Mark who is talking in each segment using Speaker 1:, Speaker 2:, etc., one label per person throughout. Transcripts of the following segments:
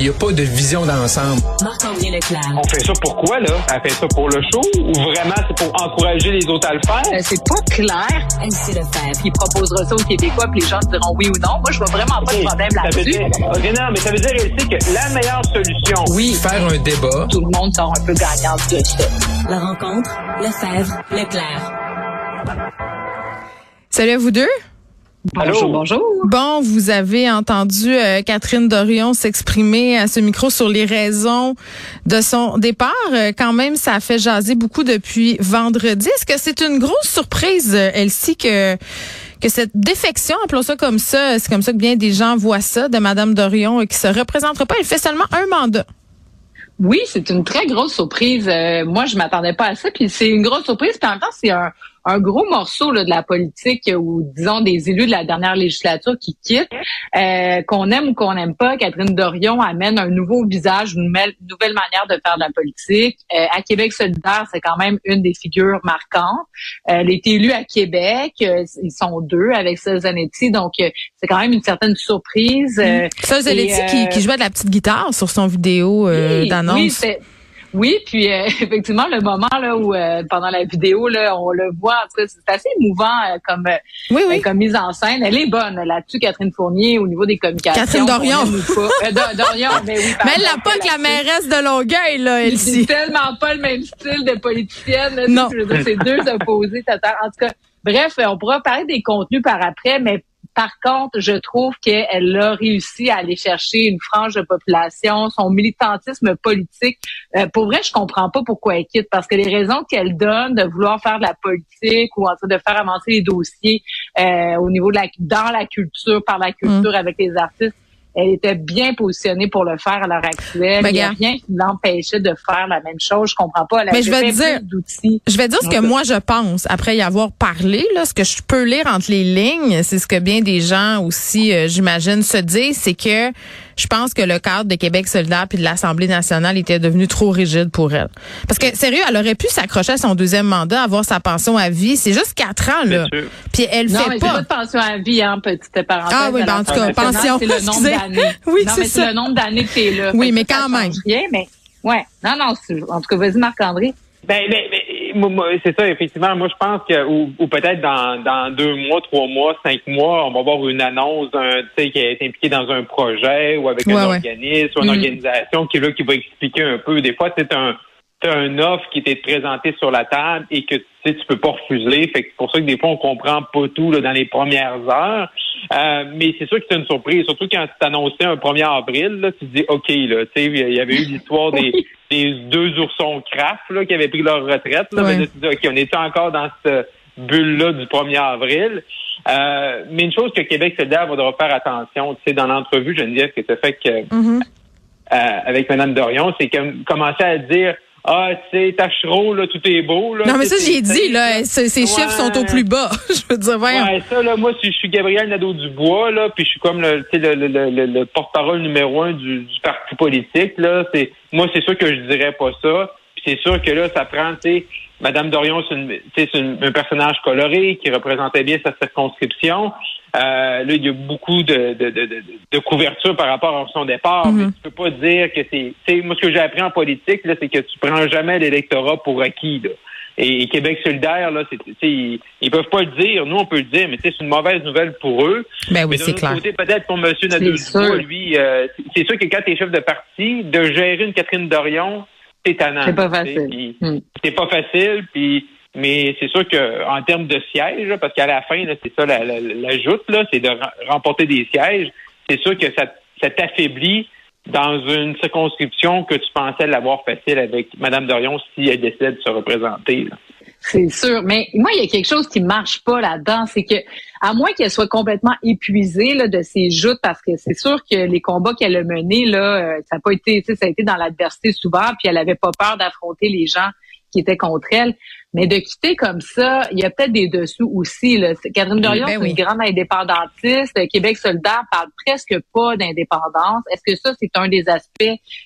Speaker 1: Il n'y a pas de vision d'ensemble.
Speaker 2: Marc-André Leclerc.
Speaker 3: On fait ça pourquoi, là? Elle fait ça pour le show ou vraiment c'est pour encourager les autres à le faire?
Speaker 4: Euh, c'est pas clair.
Speaker 2: MC Lefebvre.
Speaker 4: Il proposera ça aux Québécois, puis les gens diront oui ou non. Moi, je vois vraiment pas de problème là-dessus.
Speaker 3: dire, ok, non, mais ça veut dire aussi que la meilleure solution,
Speaker 4: Oui,
Speaker 1: Faire un débat.
Speaker 4: tout le monde sort un peu gagnant de ça.
Speaker 2: La rencontre. Lefebvre. Leclerc.
Speaker 5: Salut à vous deux.
Speaker 3: Allô?
Speaker 4: Bonjour, bonjour.
Speaker 5: Bon, vous avez entendu euh, Catherine Dorion s'exprimer à ce micro sur les raisons de son départ. Euh, quand même, ça a fait jaser beaucoup depuis vendredi. Est-ce que c'est une grosse surprise, euh, Elsie, que que cette défection, appelons ça comme ça, c'est comme ça que bien des gens voient ça, de Madame Dorion, euh, qui se représentera pas? Elle fait seulement un mandat.
Speaker 4: Oui, c'est une très grosse surprise. Euh, moi, je m'attendais pas à ça. Puis c'est une grosse surprise. Puis en même temps, c'est un, un gros morceau là, de la politique euh, ou disons des élus de la dernière législature qui quittent. Euh, qu'on aime ou qu'on n'aime pas, Catherine Dorion amène un nouveau visage, une nouvelle, manière de faire de la politique. Euh, à Québec solidaire, c'est quand même une des figures marquantes. Euh, elle est élue à Québec. euh, ils sont deux avec Zanetti. Donc, euh, c'est quand même une certaine surprise. Euh,
Speaker 5: Zelletti
Speaker 4: et,
Speaker 5: qui, qui jouait de la petite guitare sur son vidéo euh,
Speaker 4: oui,
Speaker 5: d'annonce.
Speaker 4: Oui, oui, puis euh, effectivement, le moment là où euh, pendant la vidéo, là, on le voit, en tout cas, c'est assez émouvant euh, comme, euh,
Speaker 5: oui, oui.
Speaker 4: comme mise en scène. Elle est bonne là-dessus, Catherine Fournier, au niveau des communications.
Speaker 5: Catherine Dorion.
Speaker 4: Euh, Dor- Dorion, mais oui.
Speaker 5: Mais elle n'a pas que la mairesse de Longueuil, là,
Speaker 4: C'est
Speaker 5: Elsie.
Speaker 4: tellement pas le même style de politicienne. là,
Speaker 5: Non.
Speaker 4: C'est deux opposés total. En tout cas, bref, on pourra parler des contenus par après, mais par contre, je trouve qu'elle a réussi à aller chercher une frange de population, son militantisme politique. Euh, pour vrai, je comprends pas pourquoi elle quitte, parce que les raisons qu'elle donne de vouloir faire de la politique ou en train de faire avancer les dossiers euh, au niveau de la dans la culture, par la culture avec les artistes, elle était bien positionnée pour le faire à l'heure actuelle.
Speaker 5: Ben,
Speaker 4: Il n'y a rien qui l'empêchait de faire la même chose. Je comprends pas. Elle
Speaker 5: Mais je vais dire-
Speaker 4: d'outils.
Speaker 5: Je vais dire ce que moi je pense après y avoir parlé, là, ce que je peux lire entre les lignes, c'est ce que bien des gens aussi, euh, j'imagine, se disent, c'est que je pense que le cadre de Québec solidaire puis de l'Assemblée nationale était devenu trop rigide pour elle. Parce que sérieux, elle aurait pu s'accrocher à son deuxième mandat, avoir sa pension à vie. C'est juste quatre ans là.
Speaker 3: Bien sûr.
Speaker 5: Puis elle
Speaker 4: Non,
Speaker 5: fait
Speaker 4: mais c'est
Speaker 5: pas.
Speaker 4: pas de pension à vie, hein, petite parenthèse.
Speaker 5: Ah oui, ben, en tout cas, pension,
Speaker 4: C'est le nombre d'années.
Speaker 5: Oui,
Speaker 4: non,
Speaker 5: c'est
Speaker 4: mais
Speaker 5: ça.
Speaker 4: c'est le nombre d'années que t'es là.
Speaker 5: Oui,
Speaker 4: Fait
Speaker 5: mais quand même.
Speaker 4: Rien, mais ouais. Non, non, c'est- en tout cas, vas-y, Marc-André.
Speaker 3: Ben, ben, ben, c'est ça, effectivement. Moi, je pense que, ou, ou peut-être dans, dans deux mois, trois mois, cinq mois, on va avoir une annonce d'un, tu sais, qui est impliqué dans un projet ou avec
Speaker 5: Ouais,
Speaker 3: un
Speaker 5: ouais.
Speaker 3: organisme ou une
Speaker 4: Mm.
Speaker 3: organisation qui est là, qui va expliquer un peu. Des fois, c'est un, c'est un offre qui t'est présenté sur la table et que tu sais, tu peux pas refuser. Fait que c'est pour ça que des fois, on comprend pas tout là, dans les premières heures. Euh, mais c'est sûr que c'est une surprise, surtout quand tu annoncé un 1er avril, là, tu te dis OK, là, tu sais, il y avait eu l'histoire des, des deux oursons craft là, qui avaient pris leur retraite. Là,
Speaker 5: Ouais.
Speaker 3: Mais là, tu te dis OK, on est encore dans cette bulle-là du 1er avril? Euh, mais une chose que Québec solidaire va devoir faire attention, tu sais, dans l'entrevue, Geneviève, que tu as fait que,
Speaker 5: Mhm.
Speaker 3: euh, avec Mme Dorion, c'est commencer à dire Ah, tu sais, Tachereau, là, tout est beau. Là,
Speaker 5: Non, mais ça, j'ai dit, là, ces
Speaker 3: Ouais.
Speaker 5: chiffres sont au plus bas. je veux dire, voyons.
Speaker 3: Ouais, ça, là, moi, je suis Gabriel Nadeau-Dubois, là, puis je suis comme le, tu sais, le, le, le, le porte-parole numéro un du, du parti politique, là, c'est, moi, c'est sûr que je dirais pas ça. Puis c'est sûr que là, ça prend, tu sais, Madame Dorion, c'est, un personnage coloré qui représentait bien sa circonscription. Euh, là, il y a beaucoup de, de, de, de, couverture par rapport à son départ.
Speaker 5: Mhm.
Speaker 3: Mais tu peux pas dire que c'est, tu sais, moi, ce que j'ai appris en politique, là, c'est que tu prends jamais l'électorat pour acquis, là. Et Québec solidaire, là, c'est, ils, ils peuvent pas le dire. Nous, on peut le dire, mais c'est une mauvaise nouvelle pour eux.
Speaker 5: Ben oui, c'est clair.
Speaker 3: peut-être pour M. Nadeau-Dubois, lui, euh, c'est- c'est sûr que quand tu es chef de parti, de gérer une Catherine Dorion, c'est tannant.
Speaker 4: C'est pas facile. Hmm.
Speaker 3: C'est pas facile, puis mais c'est sûr que en termes de sièges, parce qu'à la fin, c'est ça la, la, la joute, c'est de rem- remporter des sièges. C'est sûr que ça, ça t'affaiblit dans une circonscription que tu pensais l'avoir facile avec Mme Dorion si elle décidait de se représenter. là.
Speaker 4: C'est sûr. Mais moi, il y a quelque chose qui marche pas là-dedans. C'est que, à moins qu'elle soit complètement épuisée là, de ses joutes, parce que c'est sûr que les combats qu'elle a menés, là, euh, ça a pas été, ça a été dans l'adversité souvent, puis elle avait pas peur d'affronter les gens qui étaient contre elle. Mais de quitter comme ça, il y a peut-être des dessous aussi. Là. Catherine Dorion,
Speaker 5: Ben
Speaker 4: c'est
Speaker 5: oui.
Speaker 4: une grande indépendantiste. Québec solidaire parle presque pas d'indépendance. Est-ce que ça, c'est un des aspects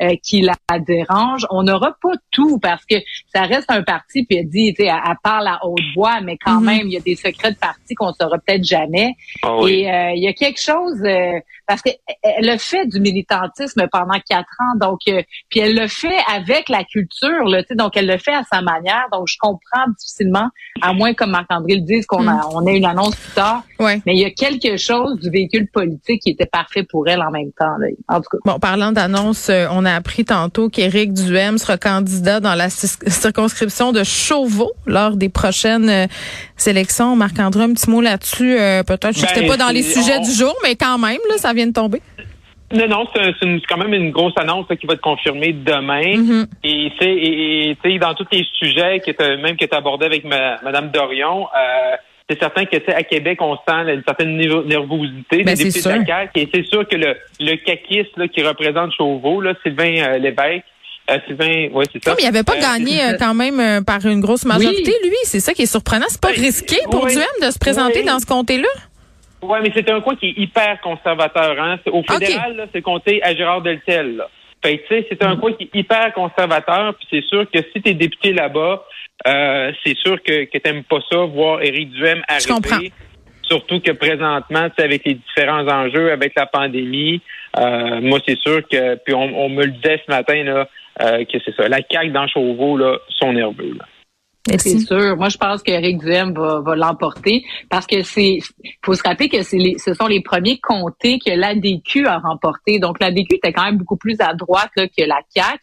Speaker 4: euh, qui la dérange? On n'aura pas tout parce que ça reste un parti, puis elle dit, tu sais, elle, elle parle à haute voix, mais quand
Speaker 5: Mhm.
Speaker 4: même, il y a des secrets de parti qu'on saura peut-être jamais.
Speaker 3: Ah oui.
Speaker 4: Et euh, il y a quelque chose euh, parce que elle a fait du militantisme pendant quatre ans, donc euh, puis elle le fait avec la culture, là, tu sais, donc elle le fait à sa manière. Donc je comprends difficilement, à moins comme Marc-André le dise qu'on a on a une annonce plus tard,
Speaker 5: Ouais.
Speaker 4: mais il y a quelque chose du véhicule politique qui était parfait pour elle en même temps. Là. En tout cas.
Speaker 5: Bon, parlant d'annonce, euh, on a appris tantôt qu'Éric Duhem sera candidat dans la cir- circonscription de Chauveau lors des prochaines euh, élections. Marc-André, un petit mot là-dessus. euh, Peut-être, je sais que
Speaker 3: Ben,
Speaker 5: c'était pas dans les sujets du jour, mais quand même, là, ça vient de tomber.
Speaker 3: Non, non, c'est quand même une grosse annonce là, qui va être confirmée demain.
Speaker 5: Mhm.
Speaker 3: Et c'est et, et, tu dans tous les sujets que même que tu abordé avec ma, Mme Dorion, euh, c'est certain que tu à Québec, on sent là, une certaine nervosité
Speaker 5: Ben,
Speaker 3: des députés de la. CAQ. Et c'est sûr que le, le caquiste là, qui représente Chauveau, là, Sylvain euh, Lévesque, euh, Sylvain, ouais, c'est ça.
Speaker 5: Comme il avait pas
Speaker 3: Euh,
Speaker 5: gagné euh, quand même par une grosse majorité,
Speaker 4: Oui.
Speaker 5: lui, c'est ça qui est surprenant. C'est pas
Speaker 3: Ben,
Speaker 5: risqué pour
Speaker 3: oui.
Speaker 5: Duhem de se présenter
Speaker 3: Oui.
Speaker 5: dans ce comté-là?
Speaker 3: Oui, mais c'est un coin qui est hyper conservateur. Hein? Au fédéral, là, c'est compté à Gérard Deltel. Là. Fait tu sais, c'est un coin qui est hyper conservateur. Puis c'est sûr que si tu es député là-bas, euh, c'est sûr que, que tu n'aimes pas ça, voir Éric Duhem
Speaker 5: Je comprends.
Speaker 3: arriver. Surtout que présentement, tu sais, avec les différents enjeux, avec la pandémie, euh, moi, c'est sûr que, puis on, on me le disait ce matin, là, euh, que c'est ça. La CAQ dans Chauveau, là, sont nerveux. Là.
Speaker 4: C'est sûr. Moi, je pense qu'Éric Duhem va, va l'emporter parce que c'est, faut se rappeler que c'est les, ce sont les premiers comtés que l'ADQ a remporté. Donc, l'ADQ était quand même beaucoup plus à droite là, que la CAQ.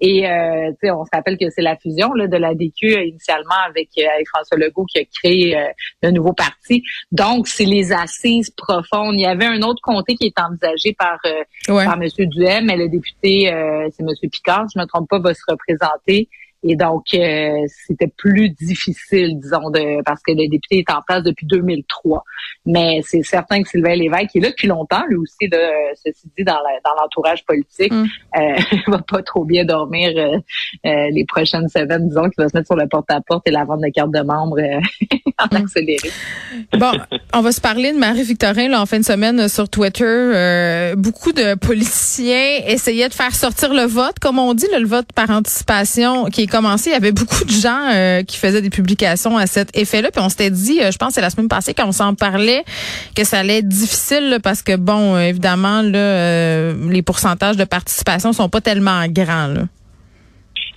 Speaker 4: Et euh, tu sais, on se rappelle que c'est la fusion là, de l'ADQ euh, initialement avec, euh, avec François Legault qui a créé euh, le nouveau parti. Donc, c'est les assises profondes. Il y avait un autre comté qui est envisagé par euh,
Speaker 5: Ouais.
Speaker 4: par M. Duhem, mais le député, euh, c'est M. Picard, je ne me trompe pas, va se représenter. Et donc, euh, c'était plus difficile, disons, de parce que le député est en place depuis 2003. Mais c'est certain que Sylvain Lévesque, qui est là depuis longtemps, lui aussi, là, ceci dit, dans l'entourage politique,
Speaker 5: Mm.
Speaker 4: euh, va pas trop bien dormir euh, euh, les prochaines semaines, disons, qu'il va se mettre sur le porte-à-porte et la vente de cartes de membres euh, en
Speaker 5: Mm.
Speaker 4: accéléré.
Speaker 5: Bon, on va se parler de Marie-Victorin là, en fin de semaine euh, sur Twitter. Euh, beaucoup de politiciens essayaient de faire sortir le vote, comme on dit, là, le vote par anticipation qui est Il y avait beaucoup de gens euh, qui faisaient des publications à cet effet-là. Puis on s'était dit, euh, je pense que c'est la semaine passée quand on s'en parlait, que ça allait être difficile parce que, bon, euh, évidemment, là, les pourcentages de participation sont pas tellement grands.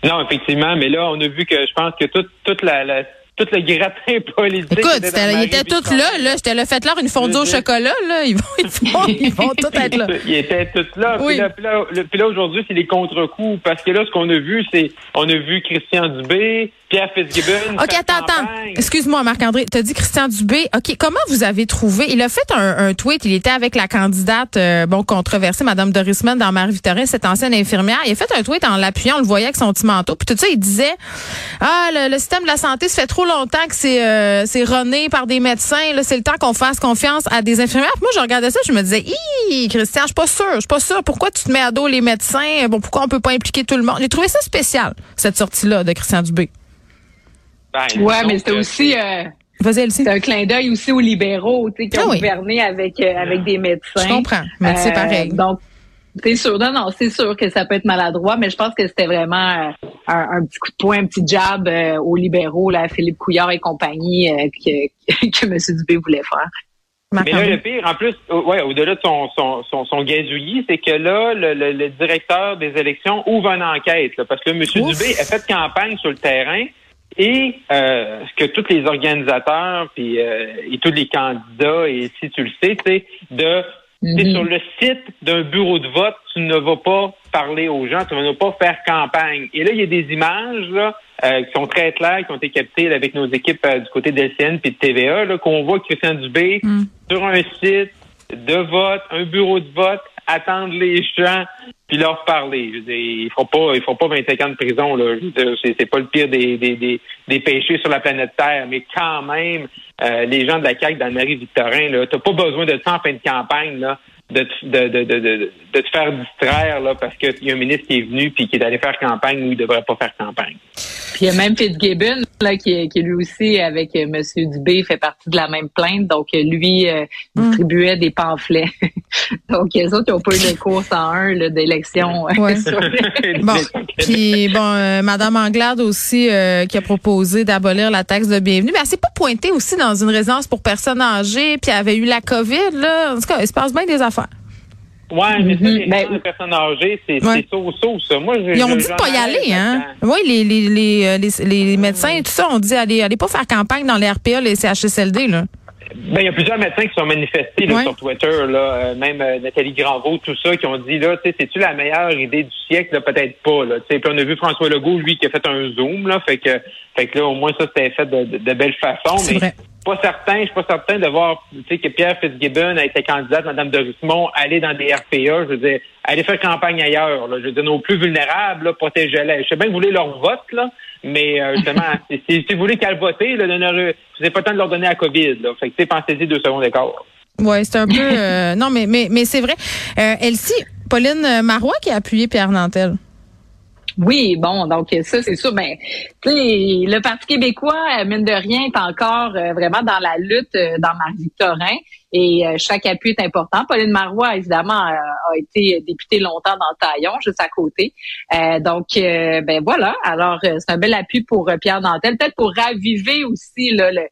Speaker 3: Non, effectivement, mais là, on a vu que je pense que toute, toute la, la- tout le gratin politique.
Speaker 5: Écoute,
Speaker 3: était
Speaker 5: ils étaient tous là, là. J'étais là, faites-leur une fondue au chocolat, là. Ils vont, ils vont, ils vont tous être là.
Speaker 3: Ils étaient tous là.
Speaker 5: Oui.
Speaker 3: Puis là, là, aujourd'hui, c'est les contre-coups. Parce que là, ce qu'on a vu, c'est on a vu Christian Dubé, Pierre Fitzgibbon.
Speaker 5: OK, attends, attends. Excuse-moi, Marc-André. T'as dit Christian Dubé. OK, comment vous avez trouvé? Il a fait un, un tweet. Il était avec la candidate, euh, bon, controversée, Madame Dorisman, dans Marie-Victorin, cette ancienne infirmière. Il a fait un tweet en l'appuyant, on le voyait avec son petit manteau. Puis tout ça, il disait, ah, le, le système de la santé, ça fait trop longtemps que c'est euh, c'est rené par des médecins. Là, c'est le temps qu'on fasse confiance à des infirmières. Puis moi, je regardais ça, je me disais, hi, Christian, je suis pas sûre, je suis pas sûre. Pourquoi tu te mets à dos les médecins? Bon, pourquoi on peut pas impliquer tout le monde? J'ai trouvé ça spécial, cette sortie-là de Christian Dubé.
Speaker 3: Ben,
Speaker 4: Ouais, mais c'était
Speaker 3: euh,
Speaker 4: aussi... euh,
Speaker 5: Vas-y, Elsie.
Speaker 4: C'est un clin d'œil aussi aux libéraux, tu sais, qui
Speaker 5: Ah
Speaker 4: ont
Speaker 5: oui.
Speaker 4: gouverné avec euh, avec des médecins.
Speaker 5: Je comprends, mais c'est
Speaker 4: Euh,
Speaker 5: pareil.
Speaker 4: Donc, c'est sûr, non, non, c'est sûr que ça peut être maladroit, mais je pense que c'était vraiment un, un petit coup de poing, un petit jab euh, aux libéraux, là, Philippe Couillard et compagnie, euh, que, que M. Dubé voulait faire.
Speaker 3: Mais là, le pire, en plus, ouais, au-delà de son, son, son, son gazouillis, c'est que là, le, le- le directeur des élections ouvre une enquête, là, parce que M.
Speaker 5: Ouf.
Speaker 3: Dubé a fait campagne sur le terrain et euh, ce que tous les organisateurs puis euh, et tous les candidats, et si tu le sais, c'est de c'est
Speaker 4: Mhm.
Speaker 3: sur le site d'un bureau de vote, tu ne vas pas parler aux gens, tu ne vas pas faire campagne. Et là, il y a des images là, euh, qui sont très claires, qui ont été captées là, avec nos équipes euh, du côté de LCN et de TVA, qu'on voit Christian Dubé
Speaker 5: Mm.
Speaker 3: sur un site de vote, un bureau de vote, attendre les gens puis leur parler. Je veux dire, ils feront pas, ils feront pas 25 ans de prison là. C'est, pas le pire des, des, des, des péchés sur la planète Terre, mais quand même, euh, les gens de la CAQ dans Marie-Victorin là, t'as pas besoin de ça en fin de campagne là. De te, de, de, de, de, te faire distraire là parce qu'il y a un ministre qui est venu puis qui est allé faire campagne où il devrait pas faire campagne.
Speaker 4: Puis il y a même Fitzgibbon, là, qui, qui lui aussi, avec euh, M. Dubé, fait partie de la même plainte. Donc, euh, lui euh,
Speaker 5: Mm.
Speaker 4: distribuait des pamphlets. Donc, les autres, ils n'ont pas eu de course en un d'élection.
Speaker 5: Ouais.
Speaker 4: les-
Speaker 5: Bon, puis bon, euh, Madame Anglade aussi euh, qui a proposé d'abolir la taxe de bienvenue, mais elle s'est pas pointée aussi dans une résidence pour personnes âgées, puis elle avait eu la COVID là. En tout cas, il se passe bien des affaires.
Speaker 3: Ouais, mais ça,
Speaker 4: Mhm.
Speaker 3: les
Speaker 4: Ben,
Speaker 3: gens, les personnes âgées, c'est
Speaker 5: Ouais.
Speaker 3: c'est so-so, ça. Moi, je,
Speaker 5: Ils ont dit de pas y aller, hein. Oui, les, les, les, euh, les, les médecins et tout ça, on dit allez, allez pas faire campagne dans les RPA, les CHSLD, là.
Speaker 3: Ben, il y a plusieurs médecins qui sont manifestés là,
Speaker 5: Ouais.
Speaker 3: sur Twitter, là, euh, même euh, Nathalie Granvaux, tout ça, qui ont dit là, tu sais, c'est-tu la meilleure idée du siècle? Là, peut-être pas. Là, Tu sais, puis on a vu François Legault, lui, qui a fait un zoom, là, fait que, fait que là, au moins ça, c'était fait de, de, de belle façon.
Speaker 5: C'est
Speaker 3: Mais
Speaker 5: vrai.
Speaker 3: Pas certain, je suis pas certain de voir, que Pierre Fitzgibbon a été candidate, Mme de Rismond, aller dans des RPA, je veux dire, aller faire campagne ailleurs, là, je veux dire, nos plus vulnérables, protégez-les. Je sais bien que vous voulez leur vote, là, mais euh, justement, si, si vous voulez qu'elle vote, n'avez pas le temps de leur donner à COVID, là. Fait que, pensez-y deux secondes d'écart.
Speaker 5: Ouais, c'est un peu euh, non, mais mais mais c'est vrai. Euh, Elsie, Pauline Marois qui a appuyé Pierre Nantel.
Speaker 4: Oui, bon, donc ça, c'est sûr. Ben, le Parti québécois, euh, mine de rien, est encore euh, vraiment dans la lutte euh, dans Marie-Victorin. Et euh, chaque appui est important. Pauline Marois, évidemment, a été députée longtemps dans Taillon, juste à côté. Donc, ben voilà. Alors, c'est un bel appui pour Pierre Nantel, peut-être pour raviver aussi là, le,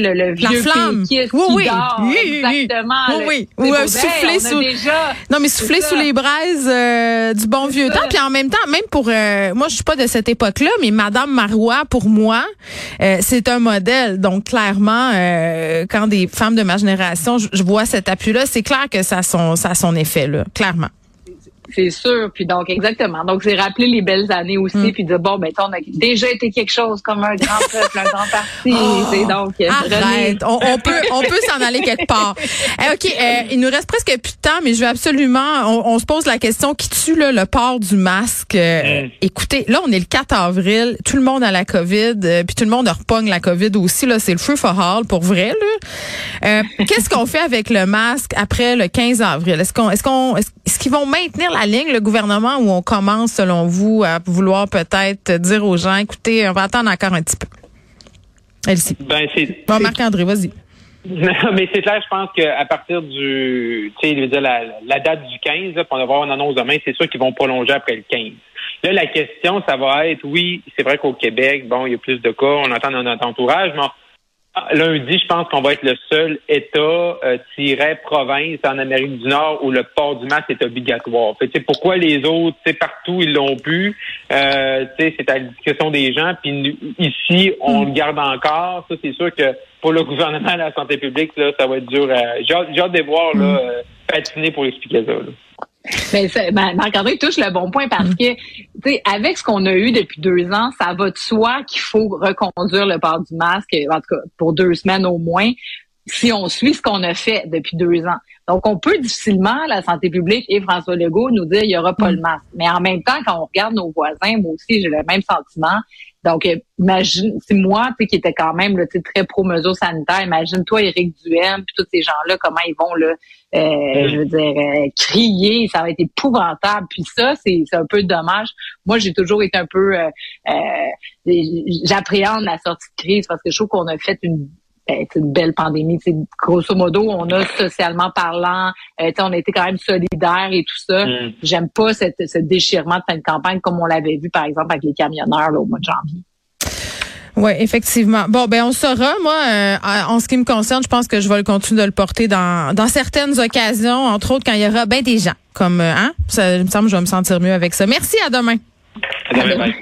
Speaker 4: le, le
Speaker 5: La flamme. Oui,
Speaker 4: qui
Speaker 5: oui.
Speaker 4: dort.
Speaker 5: Oui, oui,
Speaker 4: exactement.
Speaker 5: Oui, oui. Ou, souffler sous-
Speaker 4: déjà
Speaker 5: Non, mais souffler sous les braises euh, du bon vieux
Speaker 4: ça.
Speaker 5: temps. Puis en même temps, même pour euh, moi, je suis pas de cette époque-là, mais Madame Marois, pour moi, euh, c'est un modèle. Donc clairement, euh, quand des femmes de ma génération, je, je vois cet appui-là, c'est clair que ça a son, ça a son effet là, clairement.
Speaker 4: C'est sûr. Puis donc, exactement. Donc, j'ai rappelé les belles années aussi,
Speaker 5: Mm.
Speaker 4: puis dire, bon, ben, on a déjà été quelque chose comme un grand peuple, un grand parti. C'est donc, euh,
Speaker 5: Oh, Arrête, on, on peut, on peut s'en aller quelque part. Eh, ok, euh, il nous reste presque plus de temps, mais je veux absolument, on, on se pose la question qui tue là, le port du masque? Euh,
Speaker 3: Mm.
Speaker 5: Écoutez, là on est le 4 avril, tout le monde a la COVID, euh, puis tout le monde repogne la COVID aussi. Là, c'est le feu for all pour vrai. Là. Euh, Qu'est-ce qu'on fait avec le masque après le 15 avril? Est-ce qu'on, est-ce qu'on, est-ce est-ce qu'ils vont maintenir la ligne, le gouvernement, ou on commence selon vous à vouloir peut-être dire aux gens, écoutez, on va attendre encore un petit peu. Elsie.
Speaker 3: Ben, c'est.
Speaker 5: Bon, Marc-André, vas-y.
Speaker 3: Non, mais c'est clair, je pense qu'à partir du, tu sais, la, la date du 15, là, puis on va avoir une annonce demain, c'est sûr qu'ils vont prolonger après le 15. Là, la question, ça va être, oui, c'est vrai qu'au Québec, bon, il y a plus de cas, on entend dans notre entourage, mais lundi, je pense qu'on va être le seul État euh, tiré province en Amérique du Nord où le port du masque est obligatoire. Fait, pourquoi les autres, partout, ils l'ont pu? Euh, c'est à la discussion des gens. Puis ici, on le garde encore. Ça, c'est sûr que pour le gouvernement la santé publique, là, ça va être dur. hâte, j'ai hâte de voir là, euh, patiner pour expliquer ça. là.
Speaker 4: Ben, c'est- ben, Marc-André touche le bon point parce que, tu sais, avec ce qu'on a eu depuis deux ans, ça va de soi qu'il faut reconduire le port du masque, en tout cas, pour deux semaines au moins, si on suit ce qu'on a fait depuis deux ans. Donc, on peut difficilement, la santé publique et François Legault, nous dire il y aura pas le masque. Mais en même temps, quand on regarde nos voisins, moi aussi, j'ai le même sentiment. Donc, euh, imagine, c'est moi, tu sais, qui était quand même là, très pro mesures sanitaires. Imagine-toi, Éric Duhem, puis tous ces gens-là, comment ils vont là, euh, je veux dire, euh, crier, ça va être épouvantable. Puis ça, c'est c'est un peu dommage. Moi, j'ai toujours été un peu, euh, euh, j'appréhende la sortie de crise parce que je trouve qu'on a fait une ben, c'est une belle pandémie. C'est grosso modo, on a socialement parlant, euh, on a été quand même solidaires et tout ça.
Speaker 3: Mm.
Speaker 4: J'aime pas cette, ce déchirement de fin de campagne comme on l'avait vu, par exemple, avec les camionneurs là, au mois de janvier.
Speaker 5: Oui, effectivement. Bon, ben on saura. Moi, euh, en ce qui me concerne, je pense que je vais le continuer de le porter dans, dans certaines occasions, entre autres quand il y aura ben des gens. Comme, euh, hein? Ça il me semble que je vais me sentir mieux avec ça. Merci, à demain.
Speaker 3: À demain.